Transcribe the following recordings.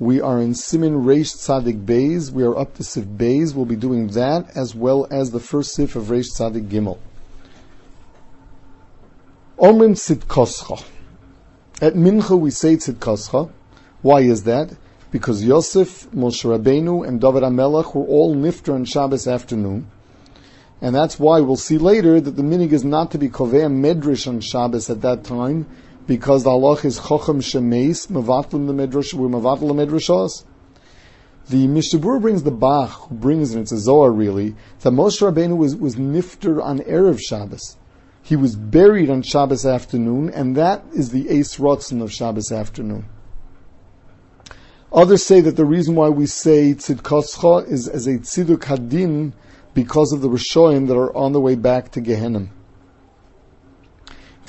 We are in Simin Reish Tzadik Beis. We are up to Sif Beis. We'll be doing that as well as the first Sif of Reish Tzadik Gimel. Omrim Tzidkoscha. At Mincha we say Tzidkoscha. Why is that? Because Yosef, Moshe Rabbeinu, and David HaMelech were all nifter on Shabbos afternoon. And that's why we'll see later that the minig is not to be kovea medrash on Shabbos at that time, because the halach is chochem shemeis, mevatlim the medrash, we're the medrashos. The Mishabur brings the Bach, who brings, and it's a Zohar really, that Moshe Rabbeinu was, was nifter on Erev Shabbos. He was buried on Shabbos afternoon, and that is the Ace Rotzen of Shabbos afternoon. Others say that the reason why we say tzidkoscha is as a tziduk hadin because of the Rishoyim that are on the way back to Gehenna.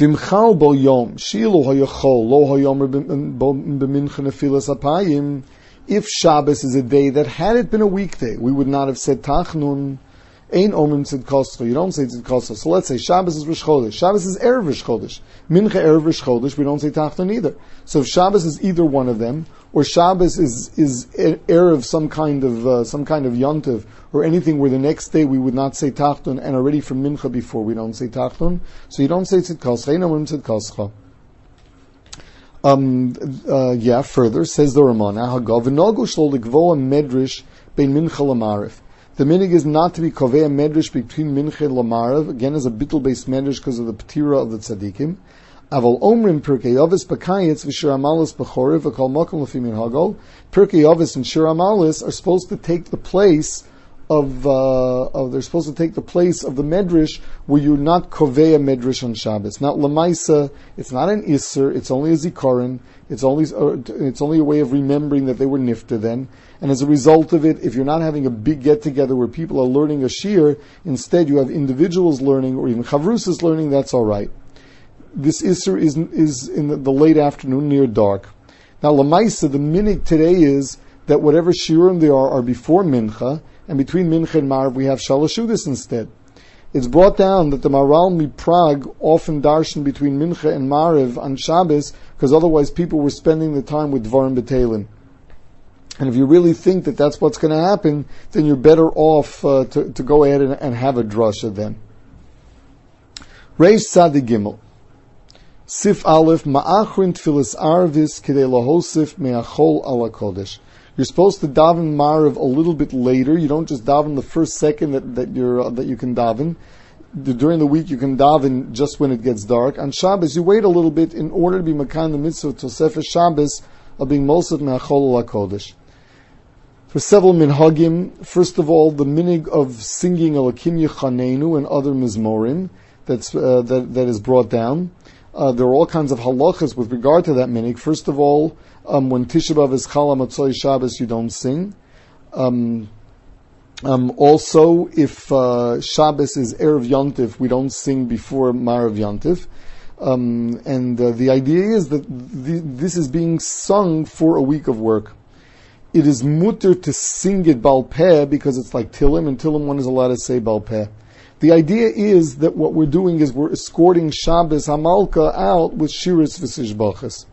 Vimchal bo yom, shilu hayachol, lo hayom apayim, if Shabbos is a day that had it been a weekday, we would not have said Tachnun, Ein Omim Tzidkoscha. You don't say Tzidkoscha. So let's say Shabbos is Rosh Chodesh. Shabbos is Erev Rosh Chodesh. Mincha Erev Rosh Chodesh, we don't say Tachnun either. So if Shabbos is either one of them, or Shabbos is, is Erev some kind of, uh, some kind of Yontiv, or anything where the next day we would not say Tachnun, and already from Mincha before we don't say Tachnun, so you don't say Tzidkoscha. Ein Omim Tzidkoscha. Um, uh, yeah, further, says the Ramana, Hagav, V'nogu shlo ligvo medrish bein mincha lamarif. The minig is not to be kovei medrish between mincha and lamarav, again as a bittul based medrish because of the patira of the tzaddikim. Aval omrim pirkei ovis bakayitz v'shir amalis v'kol mokum l'fi min hagol. Pirkei ovis and shir amalis are supposed to take the place of, uh, of they're supposed to take the place of the medrash where you're not kovea medrash on Shabbos. Not lamaisa. It's not an isser. It's only a zikaron. It's only uh, it's only a way of remembering that they were nifta then. And as a result of it, if you're not having a big get together where people are learning a shir, instead you have individuals learning or even chavrusas learning. That's all right. This isser is is in the, the late afternoon near dark. Now lamaisa, the minig today is that whatever shirim there are are before mincha and between Mincha and Marv we have Shalashudis instead. It's brought down that the Maharal Prague often darshan between Mincha and Mariv on Shabbos because otherwise people were spending the time with Dvarim Betalin. And if you really think that that's what's going to happen, then you're better off uh, to, to go ahead and, and have a drasha then. Reish Tzadi Gimel. Sif Aleph Ma'achrin Tfilis Arvis Kidei Lahosif Me'achol Ala Kodesh. You're supposed to daven Mariv a little bit later. You don't just daven the first second that, that, you're, uh, that you can daven. During the week, you can daven just when it gets dark. On Shabbos, you wait a little bit in order to be Makan the mitzvah Tosefes Shabbos of being Mosat Me'achol HaKodesh. For several minhagim, first of all, the minig of singing Elokim Yechanenu and other mizmorim that's, uh, that, that is brought down. Uh, there are all kinds of halachas with regard to that minig. First of all, um, when Tisha B'av is Chal Matzoi Shabbos, you don't sing. Um, um, also, if uh, Shabbos is Erev Yontif, we don't sing before Marav Yontif. Um, and uh, the idea is that th- this is being sung for a week of work. It is mutter to sing it balpeh because it's like Tilim, and Tilim one is allowed to say balpeh. The idea is that what we're doing is we're escorting Shabbos Hamalka out with Shiras V'Sishbachas.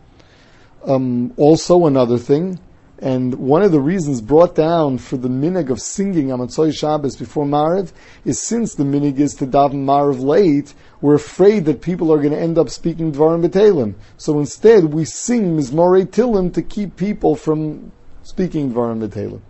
Um, also, another thing, and one of the reasons brought down for the minig of singing Amatzoy Shabbos before Mariv is since the minig is to daven Mariv late, we're afraid that people are going to end up speaking Dvarim B'Telim. So instead, we sing Mizmorei Tilim to keep people from speaking Dvarim B'Telim.